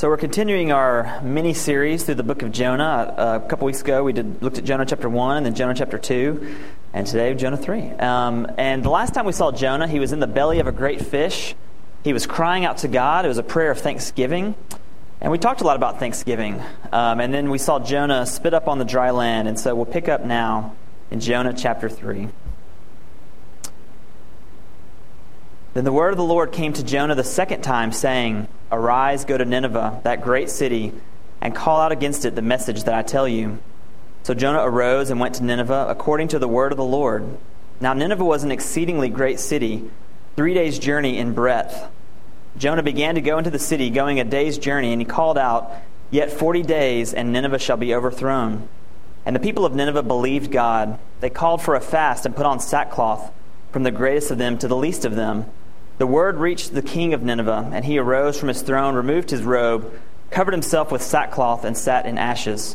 So we're continuing our mini series through the book of Jonah. Uh, a couple weeks ago, we did looked at Jonah chapter one, and then Jonah chapter two, and today Jonah three. Um, and the last time we saw Jonah, he was in the belly of a great fish. He was crying out to God. It was a prayer of thanksgiving, and we talked a lot about thanksgiving. Um, and then we saw Jonah spit up on the dry land, and so we'll pick up now in Jonah chapter three. Then the word of the Lord came to Jonah the second time, saying, Arise, go to Nineveh, that great city, and call out against it the message that I tell you. So Jonah arose and went to Nineveh according to the word of the Lord. Now Nineveh was an exceedingly great city, three days' journey in breadth. Jonah began to go into the city, going a day's journey, and he called out, Yet forty days, and Nineveh shall be overthrown. And the people of Nineveh believed God. They called for a fast and put on sackcloth, from the greatest of them to the least of them. The word reached the king of Nineveh, and he arose from his throne, removed his robe, covered himself with sackcloth, and sat in ashes.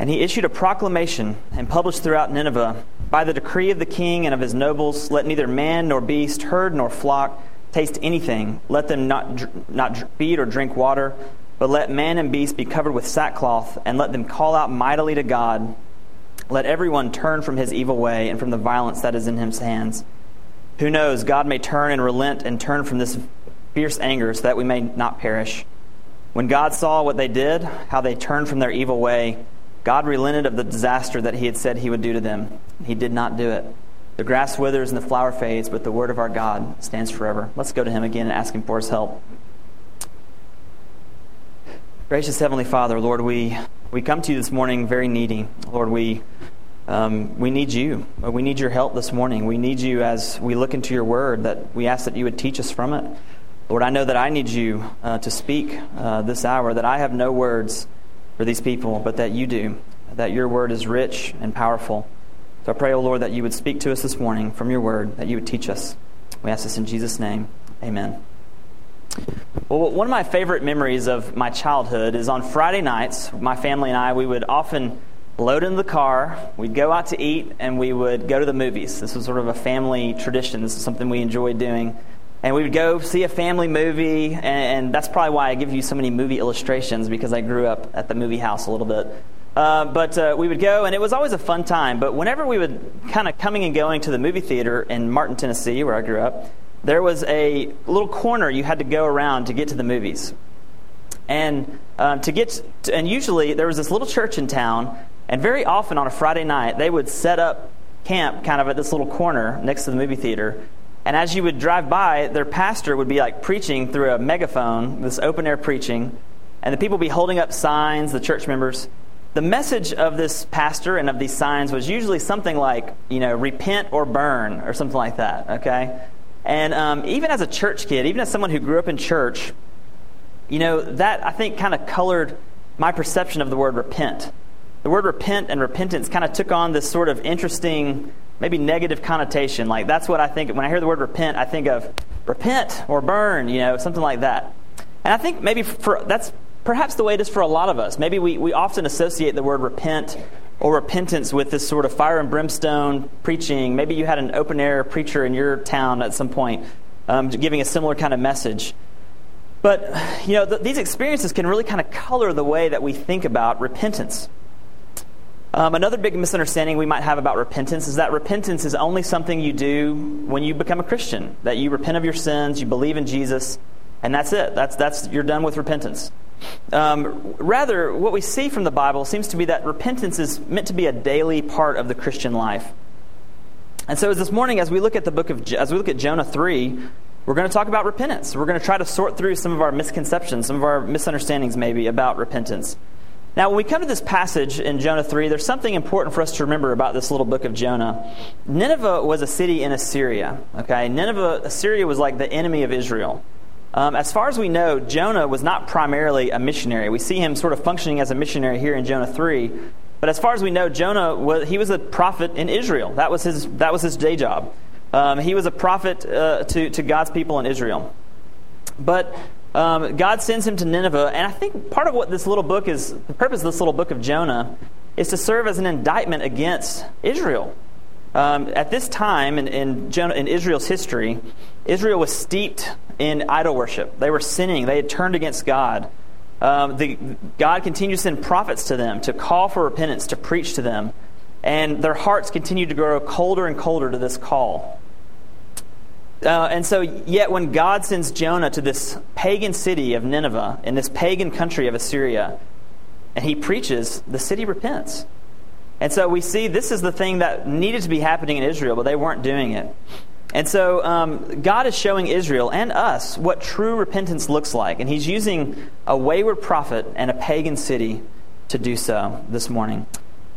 And he issued a proclamation and published throughout Nineveh By the decree of the king and of his nobles, let neither man nor beast, herd nor flock taste anything. Let them not, not feed or drink water, but let man and beast be covered with sackcloth, and let them call out mightily to God. Let everyone turn from his evil way and from the violence that is in his hands. Who knows? God may turn and relent and turn from this fierce anger so that we may not perish. When God saw what they did, how they turned from their evil way, God relented of the disaster that he had said he would do to them. He did not do it. The grass withers and the flower fades, but the word of our God stands forever. Let's go to him again and ask him for his help. Gracious Heavenly Father, Lord, we, we come to you this morning very needy. Lord, we um, we need you. We need your help this morning. We need you as we look into your word, that we ask that you would teach us from it. Lord, I know that I need you uh, to speak uh, this hour, that I have no words for these people, but that you do, that your word is rich and powerful. So I pray, O oh Lord, that you would speak to us this morning from your word, that you would teach us. We ask this in Jesus' name. Amen. Well, one of my favorite memories of my childhood is on Friday nights, my family and I, we would often load into the car, we'd go out to eat, and we would go to the movies. This was sort of a family tradition. This is something we enjoyed doing. And we would go see a family movie, and, and that's probably why I give you so many movie illustrations because I grew up at the movie house a little bit. Uh, but uh, we would go, and it was always a fun time. But whenever we would kind of coming and going to the movie theater in Martin, Tennessee, where I grew up, there was a little corner you had to go around to get to the movies. And um, to get, to, and usually there was this little church in town and very often on a Friday night, they would set up camp kind of at this little corner next to the movie theater. And as you would drive by, their pastor would be like preaching through a megaphone, this open air preaching, and the people would be holding up signs, the church members. The message of this pastor and of these signs was usually something like, you know, repent or burn or something like that, okay? And um, even as a church kid, even as someone who grew up in church, you know, that I think kind of colored my perception of the word repent the word repent and repentance kind of took on this sort of interesting, maybe negative connotation. Like, that's what I think. When I hear the word repent, I think of repent or burn, you know, something like that. And I think maybe for, that's perhaps the way it is for a lot of us. Maybe we, we often associate the word repent or repentance with this sort of fire and brimstone preaching. Maybe you had an open air preacher in your town at some point um, giving a similar kind of message. But, you know, th- these experiences can really kind of color the way that we think about repentance. Um, another big misunderstanding we might have about repentance is that repentance is only something you do when you become a Christian. That you repent of your sins, you believe in Jesus, and that's it. That's, that's, you're done with repentance. Um, rather, what we see from the Bible seems to be that repentance is meant to be a daily part of the Christian life. And so, as this morning, as we look at the book of, as we look at Jonah three, we're going to talk about repentance. We're going to try to sort through some of our misconceptions, some of our misunderstandings, maybe about repentance. Now, when we come to this passage in Jonah 3, there's something important for us to remember about this little book of Jonah. Nineveh was a city in Assyria. Okay, Nineveh, Assyria was like the enemy of Israel. Um, as far as we know, Jonah was not primarily a missionary. We see him sort of functioning as a missionary here in Jonah 3. But as far as we know, Jonah was he was a prophet in Israel. That was his that was his day job. Um, he was a prophet uh, to to God's people in Israel. But um, God sends him to Nineveh, and I think part of what this little book is, the purpose of this little book of Jonah, is to serve as an indictment against Israel. Um, at this time in, in, Jonah, in Israel's history, Israel was steeped in idol worship. They were sinning, they had turned against God. Um, the, God continues to send prophets to them to call for repentance, to preach to them. And their hearts continue to grow colder and colder to this call. Uh, and so, yet, when God sends Jonah to this pagan city of Nineveh, in this pagan country of Assyria, and he preaches, the city repents. And so we see this is the thing that needed to be happening in Israel, but they weren't doing it. And so um, God is showing Israel and us what true repentance looks like. And He's using a wayward prophet and a pagan city to do so this morning.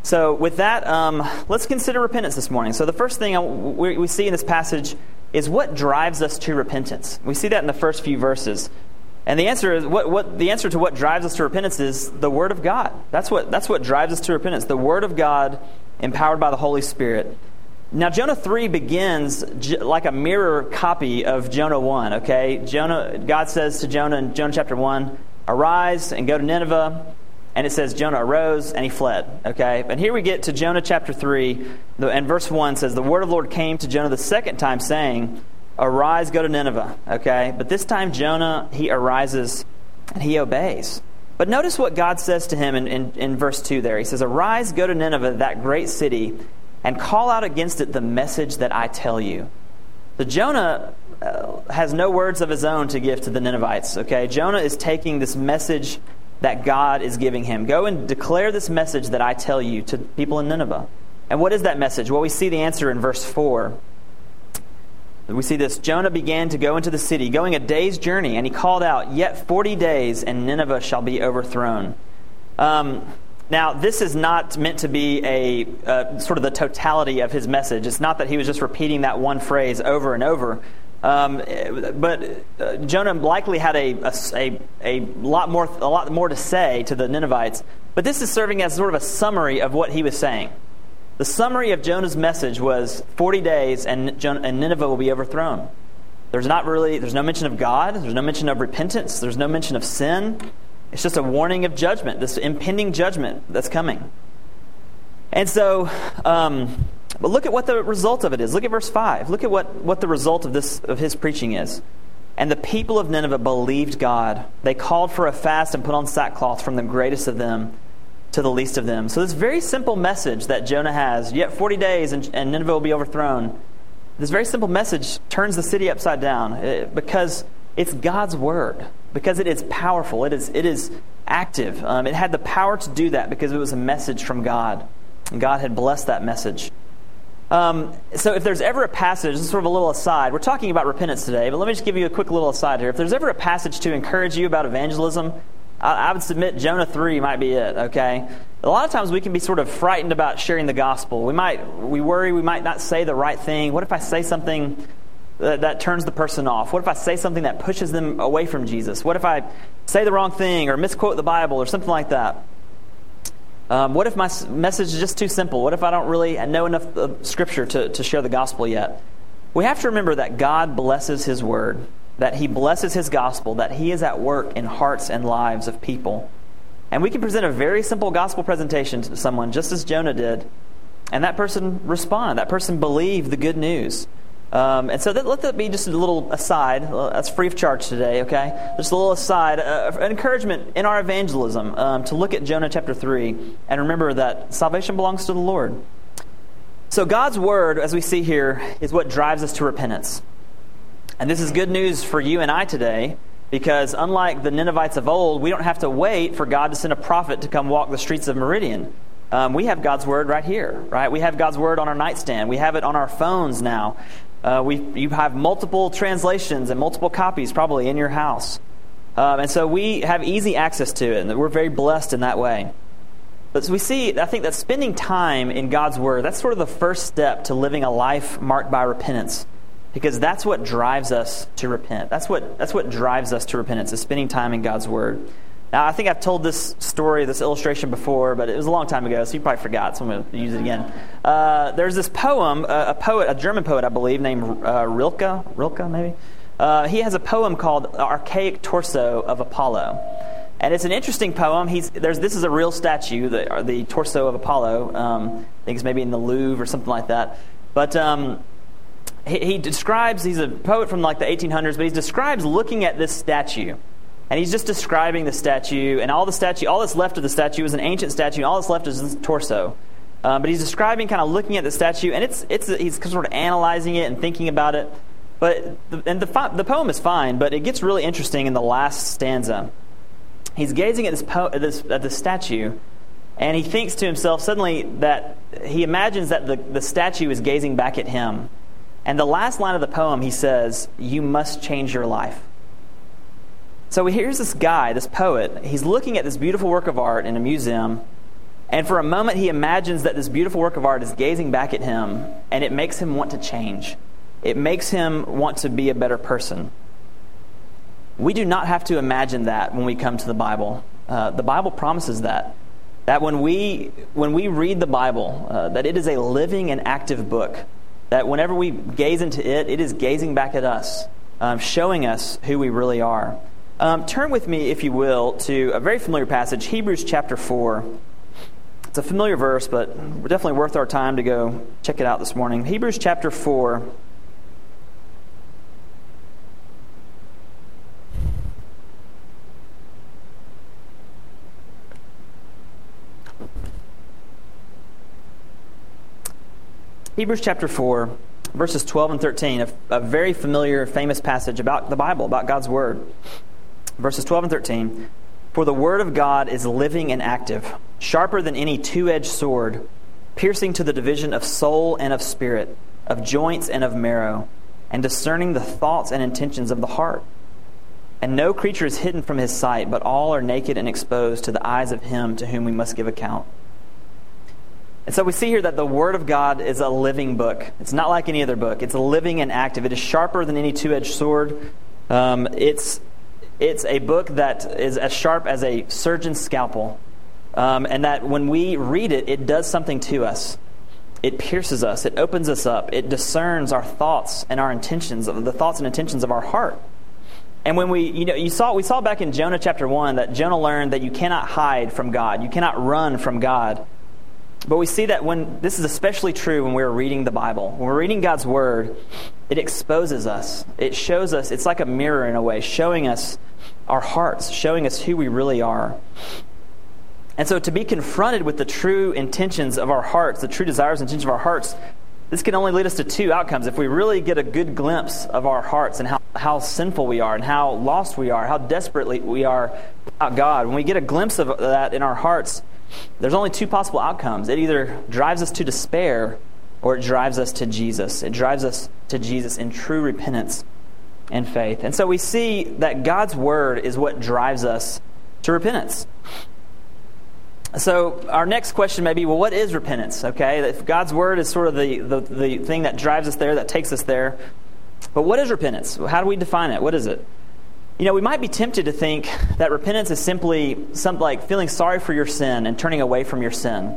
So, with that, um, let's consider repentance this morning. So, the first thing we, we see in this passage is what drives us to repentance. We see that in the first few verses. And the answer is what, what the answer to what drives us to repentance is the Word of God. That's what that's what drives us to repentance. The Word of God, empowered by the Holy Spirit. Now Jonah three begins j- like a mirror copy of Jonah one. Okay, Jonah. God says to Jonah in Jonah chapter one, "Arise and go to Nineveh." And it says Jonah arose and he fled. Okay, and here we get to Jonah chapter three, and verse one says, "The word of the Lord came to Jonah the second time, saying." Arise, go to Nineveh. Okay? But this time, Jonah, he arises and he obeys. But notice what God says to him in, in, in, verse 2 there. He says, Arise, go to Nineveh, that great city, and call out against it the message that I tell you. So Jonah uh, has no words of his own to give to the Ninevites. Okay? Jonah is taking this message that God is giving him. Go and declare this message that I tell you to people in Nineveh. And what is that message? Well, we see the answer in verse 4. We see this Jonah began to go into the city, going a day's journey, and he called out, Yet 40 days, and Nineveh shall be overthrown. Um, now, this is not meant to be a uh, sort of the totality of his message. It's not that he was just repeating that one phrase over and over. Um, but uh, Jonah likely had a, a, a, lot more, a lot more to say to the Ninevites. But this is serving as sort of a summary of what he was saying. The summary of Jonah's message was 40 days and, and Nineveh will be overthrown. There's not really, there's no mention of God, there's no mention of repentance, there's no mention of sin. It's just a warning of judgment, this impending judgment that's coming. And so, um, but look at what the result of it is. Look at verse 5. Look at what, what the result of, this, of his preaching is. And the people of Nineveh believed God. They called for a fast and put on sackcloth from the greatest of them to the least of them. So, this very simple message that Jonah has yet 40 days and, and Nineveh will be overthrown. This very simple message turns the city upside down eh, because it's God's word, because it is powerful, it is, it is active. Um, it had the power to do that because it was a message from God. And God had blessed that message. Um, so, if there's ever a passage, this is sort of a little aside. We're talking about repentance today, but let me just give you a quick little aside here. If there's ever a passage to encourage you about evangelism, I, I would submit Jonah 3 might be it, okay? A lot of times we can be sort of frightened about sharing the gospel. We might, we worry we might not say the right thing. What if I say something that, that turns the person off? What if I say something that pushes them away from Jesus? What if I say the wrong thing or misquote the Bible or something like that? Um, what if my message is just too simple? What if I don't really know enough Scripture to, to share the gospel yet? We have to remember that God blesses His Word that he blesses his gospel, that he is at work in hearts and lives of people. And we can present a very simple gospel presentation to someone, just as Jonah did, and that person respond. That person believe the good news. Um, and so that, let that be just a little aside. That's free of charge today, okay? Just a little aside, uh, an encouragement in our evangelism um, to look at Jonah chapter 3 and remember that salvation belongs to the Lord. So God's word, as we see here, is what drives us to repentance. And this is good news for you and I today because unlike the Ninevites of old, we don't have to wait for God to send a prophet to come walk the streets of Meridian. Um, we have God's word right here, right? We have God's word on our nightstand. We have it on our phones now. Uh, we, you have multiple translations and multiple copies probably in your house. Um, and so we have easy access to it, and we're very blessed in that way. But we see, I think that spending time in God's Word, that's sort of the first step to living a life marked by repentance because that's what drives us to repent. That's what, that's what drives us to repentance, is spending time in God's Word. Now, I think I've told this story, this illustration before, but it was a long time ago, so you probably forgot, so I'm going to use it again. Uh, there's this poem, a poet, a German poet, I believe, named uh, Rilke, Rilke maybe? Uh, he has a poem called Archaic Torso of Apollo. And it's an interesting poem. He's, there's, this is a real statue, the, the torso of Apollo. Um, I think it's maybe in the Louvre or something like that. But um, he, he describes, he's a poet from like the 1800s, but he describes looking at this statue And he's just describing the statue, and all the statue, all that's left of the statue is an ancient statue, and all that's left is his torso. Um, but he's describing, kind of looking at the statue, and it's, it's, he's sort of analyzing it and thinking about it. But the, and the, the poem is fine, but it gets really interesting in the last stanza. He's gazing at this, po- at this, at this statue, and he thinks to himself suddenly that he imagines that the, the statue is gazing back at him. And the last line of the poem, he says, You must change your life. So here's this guy, this poet. He's looking at this beautiful work of art in a museum, and for a moment he imagines that this beautiful work of art is gazing back at him, and it makes him want to change. It makes him want to be a better person. We do not have to imagine that when we come to the Bible. Uh, the Bible promises that. That when we, when we read the Bible, uh, that it is a living and active book. That whenever we gaze into it, it is gazing back at us, um, showing us who we really are. Um, turn with me, if you will, to a very familiar passage, Hebrews chapter 4. It's a familiar verse, but definitely worth our time to go check it out this morning. Hebrews chapter 4. Hebrews chapter 4, verses 12 and 13, a, a, very familiar, famous passage about the Bible, about God's Word. Verses 12 and 13 For the Word of God is living and active, sharper than any two edged sword, piercing to the division of soul and of spirit, of joints and of marrow, and discerning the thoughts and intentions of the heart. And no creature is hidden from his sight, but all are naked and exposed to the eyes of him to whom we must give account. And so we see here that the Word of God is a living book. It's not like any other book. It's living and active. It is sharper than any two edged sword. Um, it's, it's a book that is as sharp as a surgeon's scalpel. Um, and that when we read it, it does something to us. It pierces us, it opens us up, it discerns our thoughts and our intentions, the thoughts and intentions of our heart. And when we, you know, you saw, we saw back in Jonah chapter 1 that Jonah learned that you cannot hide from God, you cannot run from God. But we see that when this is especially true when we're reading the Bible. When we're reading God's Word, it exposes us. It shows us, it's like a mirror in a way, showing us our hearts, showing us who we really are. And so to be confronted with the true intentions of our hearts, the true desires and intentions of our hearts, this can only lead us to two outcomes. If we really get a good glimpse of our hearts and how, how sinful we are and how lost we are, how desperately we are without God, when we get a glimpse of that in our hearts, there's only two possible outcomes. It either drives us to despair or it drives us to Jesus. It drives us to Jesus in true repentance and faith. And so we see that God's word is what drives us to repentance. So our next question may be, well, what is repentance? Okay, if God's word is sort of the, the, the thing that drives us there, that takes us there. But what is repentance? How do we define it? What is it? You know, we might be tempted to think that repentance is simply something like feeling sorry for your sin and turning away from your sin.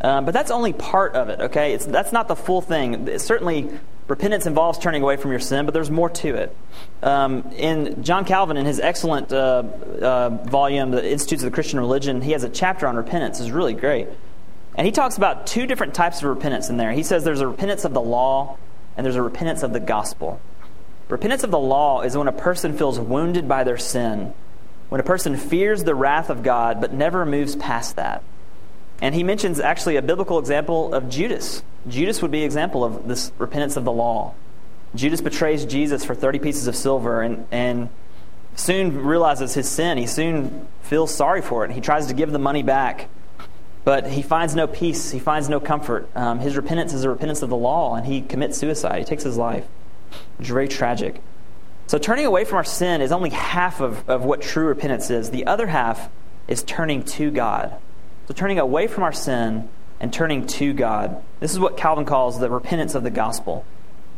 Um, but that's only part of it, okay? It's, that's not the full thing. It's certainly, repentance involves turning away from your sin, but there's more to it. Um, in John Calvin, in his excellent uh, uh, volume, The Institutes of the Christian Religion, he has a chapter on repentance. It's really great. And he talks about two different types of repentance in there. He says there's a repentance of the law and there's a repentance of the gospel. Repentance of the law is when a person feels wounded by their sin, when a person fears the wrath of God but never moves past that. And he mentions actually a biblical example of Judas. Judas would be an example of this repentance of the law. Judas betrays Jesus for 30 pieces of silver and, and soon realizes his sin. He soon feels sorry for it. He tries to give the money back, but he finds no peace. He finds no comfort. Um, his repentance is a repentance of the law, and he commits suicide. He takes his life. It's very tragic. So, turning away from our sin is only half of, of what true repentance is. The other half is turning to God. So, turning away from our sin and turning to God. This is what Calvin calls the repentance of the gospel.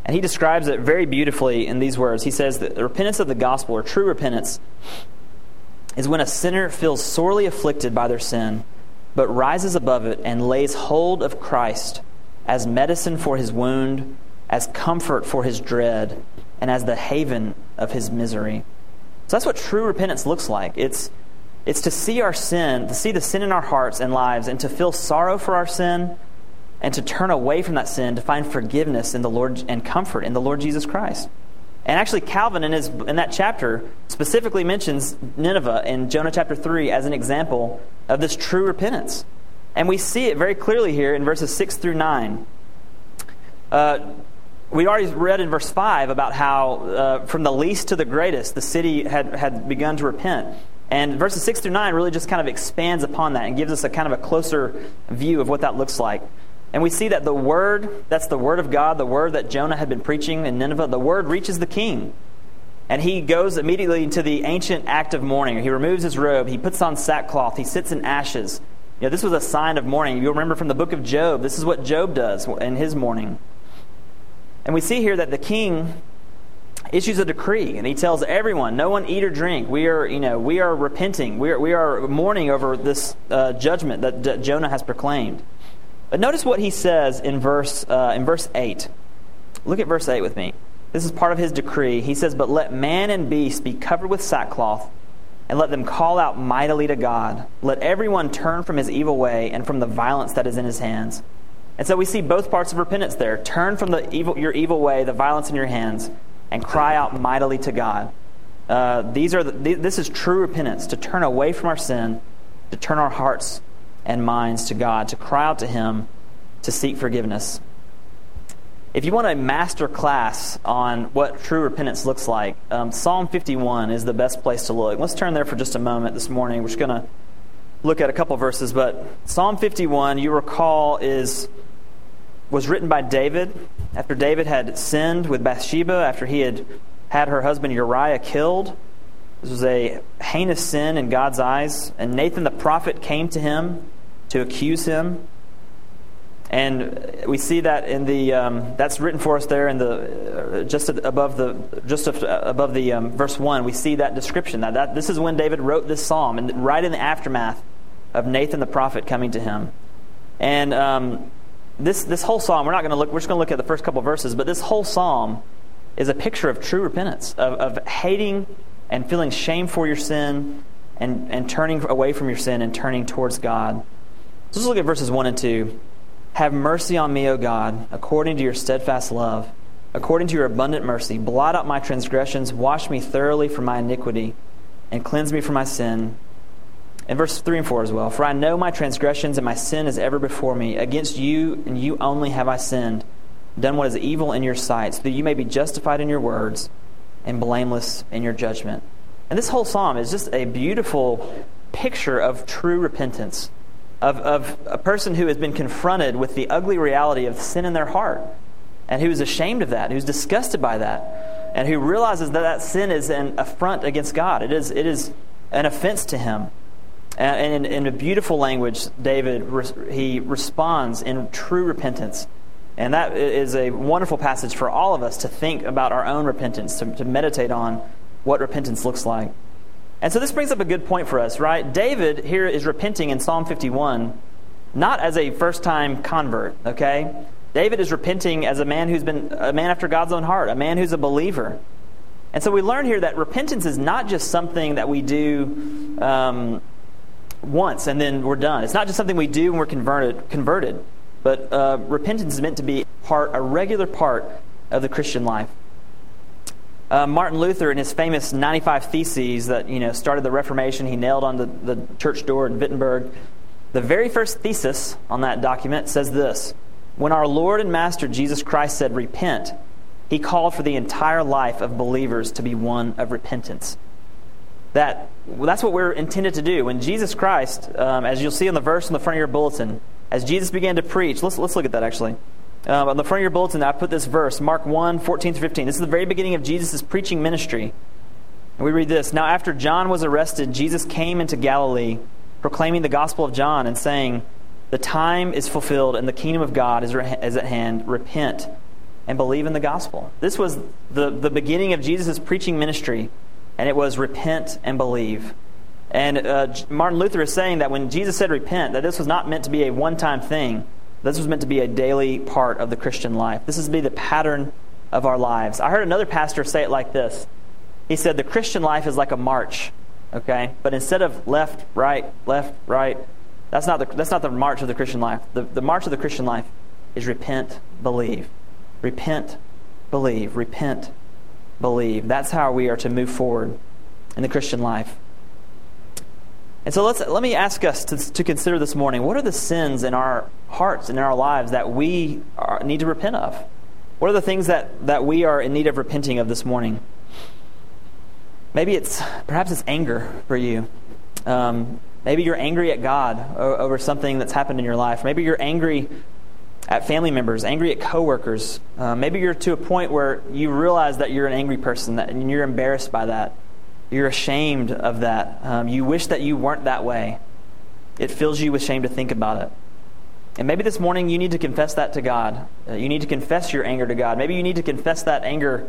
And he describes it very beautifully in these words. He says that the repentance of the gospel, or true repentance, is when a sinner feels sorely afflicted by their sin, but rises above it and lays hold of Christ as medicine for his wound as comfort for his dread, and as the haven of his misery. So that's what true repentance looks like. It's, it's to see our sin, to see the sin in our hearts and lives, and to feel sorrow for our sin, and to turn away from that sin to find forgiveness in the Lord and comfort in the Lord Jesus Christ. And actually, Calvin, in, his, in that chapter, specifically mentions Nineveh in Jonah chapter 3 as an example of this true repentance. And we see it very clearly here in verses 6 through 9. Uh, we already read in verse 5 about how, uh, from the least to the greatest, the city had, had begun to repent. And verses 6 through 9 really just kind of expands upon that and gives us a kind of a closer view of what that looks like. And we see that the word, that's the word of God, the word that Jonah had been preaching in Nineveh, the word reaches the king. And he goes immediately into the ancient act of mourning. He removes his robe, he puts on sackcloth, he sits in ashes. You know, this was a sign of mourning. You'll remember from the book of Job, this is what Job does in his mourning. And we see here that the king issues a decree and he tells everyone no one eat or drink we are you know we are repenting we are, we are mourning over this uh, judgment that, that jonah has proclaimed but notice what he says in verse, uh, in verse 8. Look at verse 8 with me. This is part of his decree. He says, But let man and beast be covered with sackcloth, and let them call out mightily to God. Let everyone turn from his evil way and from the violence that is in his hands. And so we see both parts of repentance there. Turn from the evil, your evil way, the violence in your hands, and cry out mightily to God. Uh, these are the, this is true repentance to turn away from our sin, to turn our hearts and minds to God, to cry out to Him, to seek forgiveness. If you want a master class on what true repentance looks like, um, Psalm 51 is the best place to look. Let's turn there for just a moment this morning. We're just going to look at a couple verses, but Psalm 51, you recall, is was written by David after David had sinned with Bathsheba, after he had had her husband Uriah killed. This was a heinous sin in God's eyes, and Nathan the prophet came to him to accuse him. And we see that in the um, that's written for us there in the uh, just above the just above the um, verse one. We see that description that, that this is when David wrote this psalm, and right in the aftermath of Nathan the prophet coming to him. And um, this this whole psalm, we're not going to look. We're just going to look at the first couple verses, but this whole psalm is a picture of true repentance, of, of hating and feeling shame for your sin, and and turning away from your sin and turning towards God. So let's look at verses 1 and 2. Have mercy on me, O God, according to your steadfast love, according to your abundant mercy. Blot out my transgressions, wash me thoroughly from my iniquity, and cleanse me from my sin. And verse 3 and 4 as well. For I know my transgressions, and my sin is ever before me. Against you and you only have I sinned, done what is evil in your sight, so that you may be justified in your words and blameless in your judgment. And this whole psalm is just a beautiful picture of true repentance of, of a person who has been confronted with the ugly reality of sin in their heart and who is ashamed of that, who's disgusted by that, and who realizes that that sin is an affront against God. It is, it is an offense to him. And in, in a beautiful language, David, he responds in true repentance. And that is a wonderful passage for all of us to think about our own repentance, to, to meditate on what repentance looks like. And so this brings up a good point for us, right? David here is repenting in Psalm 51, not as a first time convert, okay? David is repenting as a man who's been a man after God's own heart, a man who's a believer. And so we learn here that repentance is not just something that we do um, once and then we're done. It's not just something we do when we're converted, converted but uh, repentance is meant to be part, a regular part of the Christian life. Uh, Martin Luther, in his famous 95 Theses that you know started the Reformation, he nailed on the, the church door in Wittenberg. The very first thesis on that document says this When our Lord and Master Jesus Christ said, Repent, he called for the entire life of believers to be one of repentance. That, that's what we're intended to do. When Jesus Christ, um, as you'll see in the verse in the front of your bulletin, as Jesus began to preach, let's, let's look at that actually. Um, on the front of your bulletin, I put this verse, Mark 1 14 through 15. This is the very beginning of Jesus' preaching ministry. And we read this Now, after John was arrested, Jesus came into Galilee, proclaiming the gospel of John and saying, The time is fulfilled and the kingdom of God is, re- is at hand. Repent and believe in the gospel. This was the, the beginning of Jesus' preaching ministry, and it was repent and believe. And uh, Martin Luther is saying that when Jesus said repent, that this was not meant to be a one time thing this was meant to be a daily part of the Christian life. This is to be the pattern of our lives. I heard another pastor say it like this. He said, The Christian life is like a march, okay? But instead of left, right, left, right, that's not the, that's not the march of the Christian life. The, the march of the Christian life is repent, believe. Repent, believe. Repent, believe. That's how we are to move forward in the Christian life. And so let's, let me ask us to, to consider this morning what are the sins in our hearts and in our lives that we are, need to repent of? What are the things that, that we are in need of repenting of this morning? Maybe it's perhaps it's anger for you. Um, maybe you're angry at God over something that's happened in your life. Maybe you're angry at family members, angry at coworkers. Uh, maybe you're to a point where you realize that you're an angry person that, and you're embarrassed by that. You're ashamed of that. Um, you wish that you weren't that way. It fills you with shame to think about it. And maybe this morning you need to confess that to God. Uh, you need to confess your anger to God. Maybe you need to confess that anger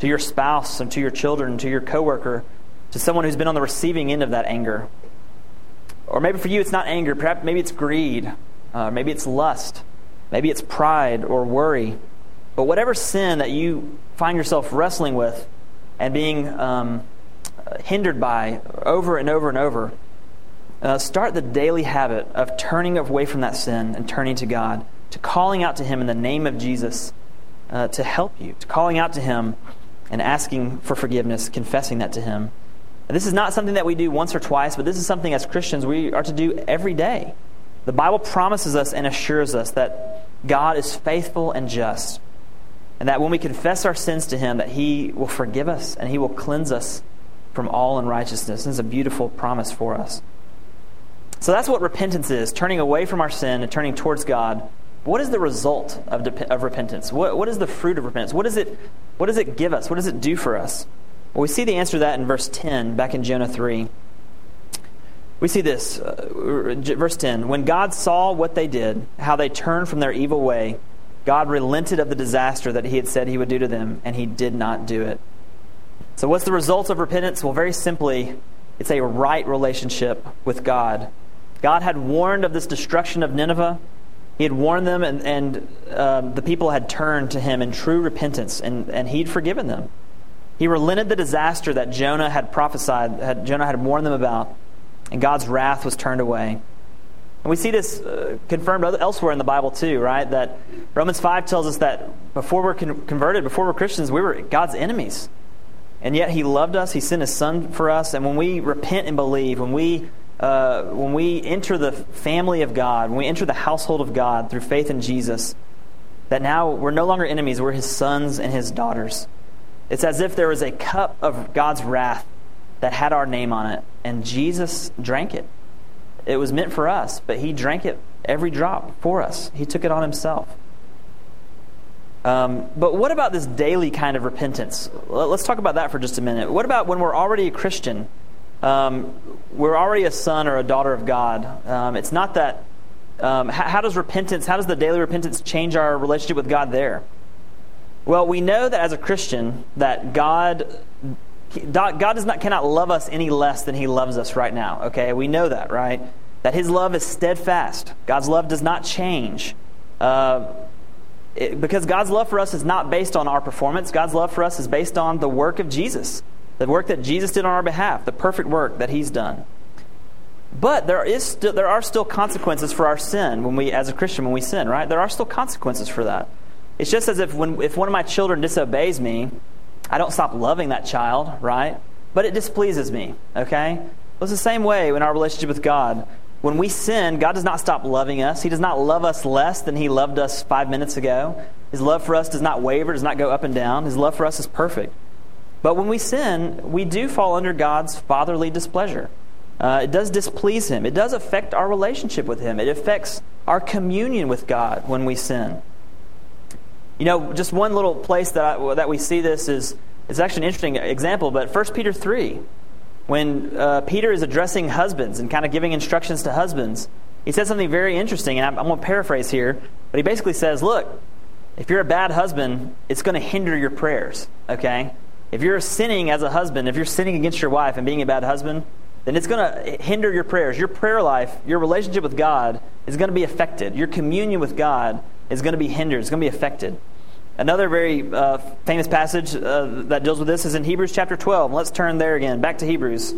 to your spouse and to your children, to your coworker, to someone who's been on the receiving end of that anger. Or maybe for you it's not anger, perhaps maybe it's greed, uh, maybe it's lust, maybe it's pride or worry. But whatever sin that you find yourself wrestling with and being um, hindered by over and over and over, uh, start the daily habit of turning away from that sin and turning to God, to calling out to Him in the name of Jesus uh, to help you, to calling out to Him and asking for forgiveness, confessing that to Him. This is not something that we do once or twice, but this is something as Christians we are to do every day. The Bible promises us and assures us that God is faithful and just, and that when we confess our sins to Him, that He will forgive us and He will cleanse us from all unrighteousness. This is a beautiful promise for us. So that's what repentance is turning away from our sin and turning towards God. What is the result of, of repentance? What, what is the fruit of repentance? What, is it, what does it give us? What does it do for us? Well, we see the answer to that in verse 10, back in Jonah 3. We see this, uh, verse 10. When God saw what they did, how they turned from their evil way, God relented of the disaster that he had said he would do to them, and he did not do it. So, what's the result of repentance? Well, very simply, it's a right relationship with God. God had warned of this destruction of Nineveh. He had warned them, and, and um, the people had turned to him in true repentance, and, and he'd forgiven them. He relented the disaster that Jonah had prophesied, had, Jonah had warned them about, and God's wrath was turned away. And we see this uh, confirmed elsewhere in the Bible too, right? That Romans 5 tells us that before we're con- converted, before we're Christians, we were God's enemies. And yet he loved us. He sent his son for us. And when we repent and believe, when we, uh, when we enter the family of God, when we enter the household of God through faith in Jesus, that now we're no longer enemies. We're his sons and his daughters. It's as if there was a cup of God's wrath that had our name on it, and Jesus drank it. It was meant for us, but he drank it every drop for us. He took it on himself. Um, but what about this daily kind of repentance? Let's talk about that for just a minute. What about when we're already a Christian? Um, we're already a son or a daughter of God. Um, it's not that. Um, how, how, does repentance, how does the daily repentance change our relationship with God there? Well, we know that as a Christian, that God. God does not cannot love us any less than He loves us right now. Okay, we know that, right? That His love is steadfast. God's love does not change. Uh, it, because God's love for us is not based on our performance. God's love for us is based on the work of Jesus, the work that Jesus did on our behalf, the perfect work that He's done. But there is there are still consequences for our sin when we, as a Christian, when we sin. Right? There are still consequences for that. It's just as if when if one of my children disobeys me, I don't stop loving that child, right? But it displeases me. Okay. Well, it's the same way in our relationship with God. When we sin, God does not stop loving us. He does not love us less than He loved us five minutes ago. His love for us does not waver, does not go up and down. His love for us is perfect. But when we sin, we do fall under God's fatherly displeasure. Uh, it does displease Him. It does affect our relationship with Him. It affects our communion with God when we sin. You know, just one little place that, I, that we see this is, it's actually an interesting example, but 1 Peter 3 when uh, Peter is addressing husbands and kind of giving instructions to husbands, he says something very interesting, and I'm, I'm going to paraphrase here, but he basically says, Look, if you're a bad husband, it's going to hinder your prayers, okay? If you're sinning as a husband, if you're sinning against your wife and being a bad husband, then it's going to hinder your prayers. Your prayer life, your relationship with God is going to be affected. Your communion with God is going to be hindered, it's going to be affected. Another very uh, famous passage uh, that deals with this is in Hebrews chapter 12. Let's turn there again, back to Hebrews.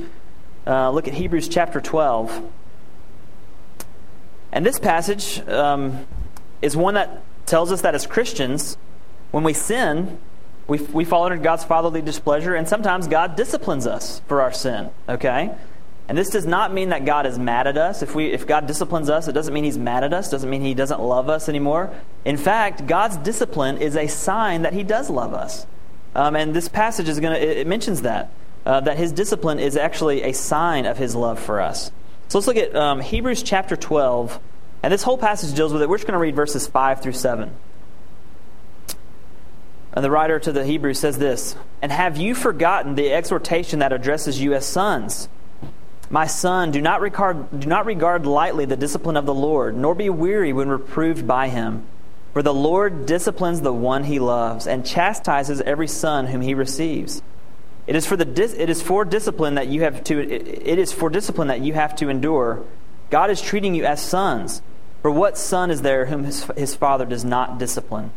Uh, look at Hebrews chapter 12. And this passage um, is one that tells us that as Christians, when we sin, we, we fall under God's fatherly displeasure, and sometimes God disciplines us for our sin, okay? And this does not mean that God is mad at us. If, we, if God disciplines us, it doesn't mean He's mad at us, doesn't mean He doesn't love us anymore. In fact, God's discipline is a sign that He does love us. Um, and this passage is going to, it, mentions that, uh, that His discipline is actually a sign of His love for us. So let's look at um, Hebrews chapter 12. And this whole passage deals with it. We're just going to read verses 5 through 7. And the writer to the Hebrews says this And have you forgotten the exhortation that addresses you as sons? My son, do not regard, do not regard lightly the discipline of the Lord, nor be weary when reproved by him. For the Lord disciplines the one he loves, and chastises every son whom he receives. It is for, the, it is for discipline that you have to it is for discipline that you have to endure. God is treating you as sons. For what son is there whom his, his father does not discipline?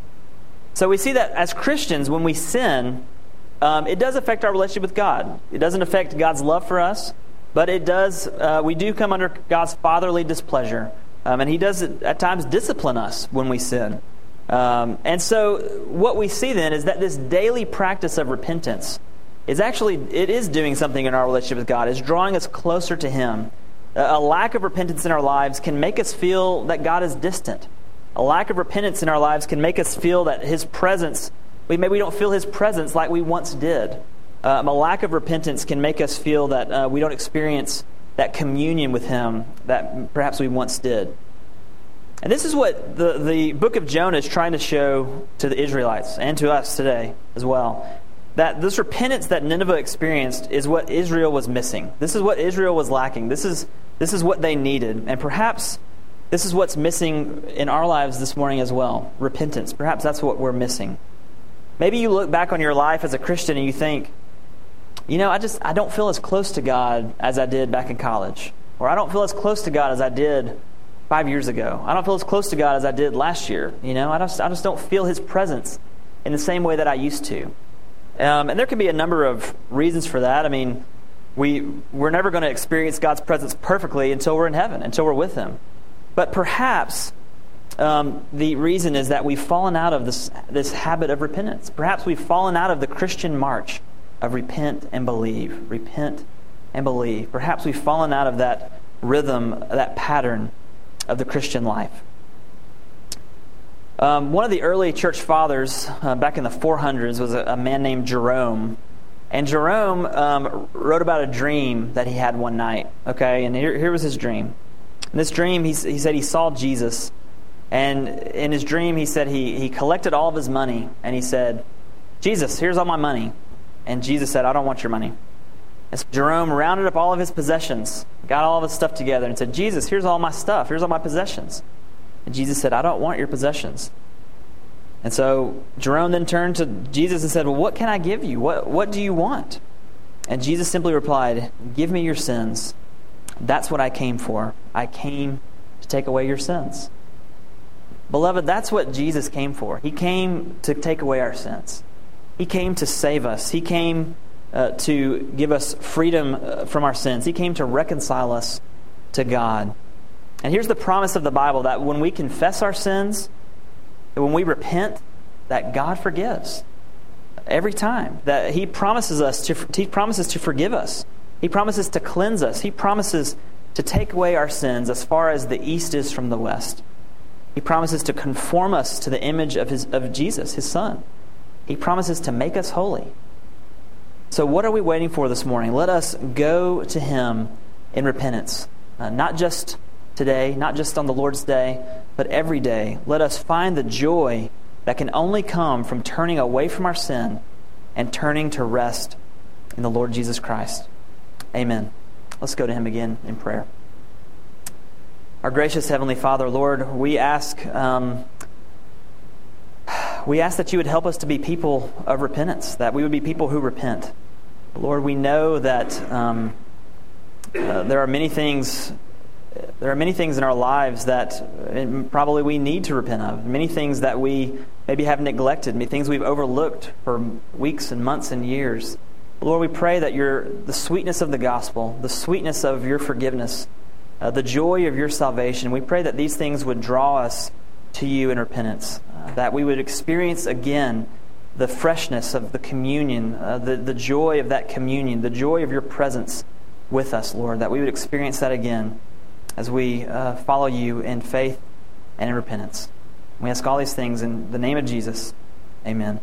So we see that as Christians, when we sin, um, it does affect our relationship with God. It doesn't affect God's love for us, but it does. Uh, we do come under God's fatherly displeasure, um, and He does at times discipline us when we sin. Um, and so, what we see then is that this daily practice of repentance is actually it is doing something in our relationship with God. It's drawing us closer to Him. A lack of repentance in our lives can make us feel that God is distant. A lack of repentance in our lives can make us feel that His presence, we maybe don't feel His presence like we once did. Um, a lack of repentance can make us feel that uh, we don't experience that communion with Him that perhaps we once did. And this is what the, the book of Jonah is trying to show to the Israelites and to us today as well. That this repentance that Nineveh experienced is what Israel was missing. This is what Israel was lacking. This is, this is what they needed. And perhaps this is what's missing in our lives this morning as well repentance. Perhaps that's what we're missing. Maybe you look back on your life as a Christian and you think, you know, I just I don't feel as close to God as I did back in college. Or I don't feel as close to God as I did five years ago. I don't feel as close to God as I did last year. You know, I just, I just don't feel His presence in the same way that I used to. Um, and there can be a number of reasons for that. I mean, we, we're never going to experience God's presence perfectly until we're in heaven, until we're with Him. But perhaps um, the reason is that we've fallen out of this, this habit of repentance. Perhaps we've fallen out of the Christian march of repent and believe, repent and believe. Perhaps we've fallen out of that rhythm, that pattern of the Christian life. Um, one of the early church fathers uh, back in the 400s was a, a, man named Jerome. And Jerome um, wrote about a dream that he had one night. Okay, and here, here was his dream. In this dream, he, he said he saw Jesus. And in his dream, he said he, he collected all of his money. And he said, Jesus, here's all my money. And Jesus said, I don't want your money. And so Jerome rounded up all of his possessions, got all of his stuff together, and said, Jesus, here's all my stuff. Here's all my possessions. And Jesus said, I don't want your possessions. And so Jerome then turned to Jesus and said, Well, what can I give you? What, what do you want? And Jesus simply replied, Give me your sins that's what I came for. I came to take away your sins. Beloved, that's what Jesus came for. He came to take away our sins. He came to save us. He came uh, to give us freedom uh, from our sins. He came to reconcile us to God. And here's the promise of the Bible that when we confess our sins, that when we repent, that God forgives every time. That He promises us to He promises to forgive us. He promises to cleanse us. He promises to take away our sins as far as the east is from the west. He promises to conform us to the image of, his, of Jesus, his son. He promises to make us holy. So, what are we waiting for this morning? Let us go to him in repentance. Uh, not just today, not just on the Lord's day, but every day. Let us find the joy that can only come from turning away from our sin and turning to rest in the Lord Jesus Christ. Amen. Let's go to him again in prayer. Our gracious Heavenly Father, Lord, we ask. Um, we ask that you would help us to be people of repentance, that we would be people who repent. Lord, we know that um, uh, there are many things. There are many things in our lives that uh, probably we need to repent of. Many things that we maybe have neglected. Many things we've overlooked for weeks and months and years. Lord, we pray that your, the sweetness of the gospel, the sweetness of your forgiveness, uh, the joy of your salvation, we pray that these things would draw us to you in repentance, that we would experience again the freshness of the communion, uh, the, the joy of that communion, the joy of your presence with us, Lord, that we would experience that again as we uh, follow you in faith and in repentance. We ask all these things in the name of Jesus. Amen.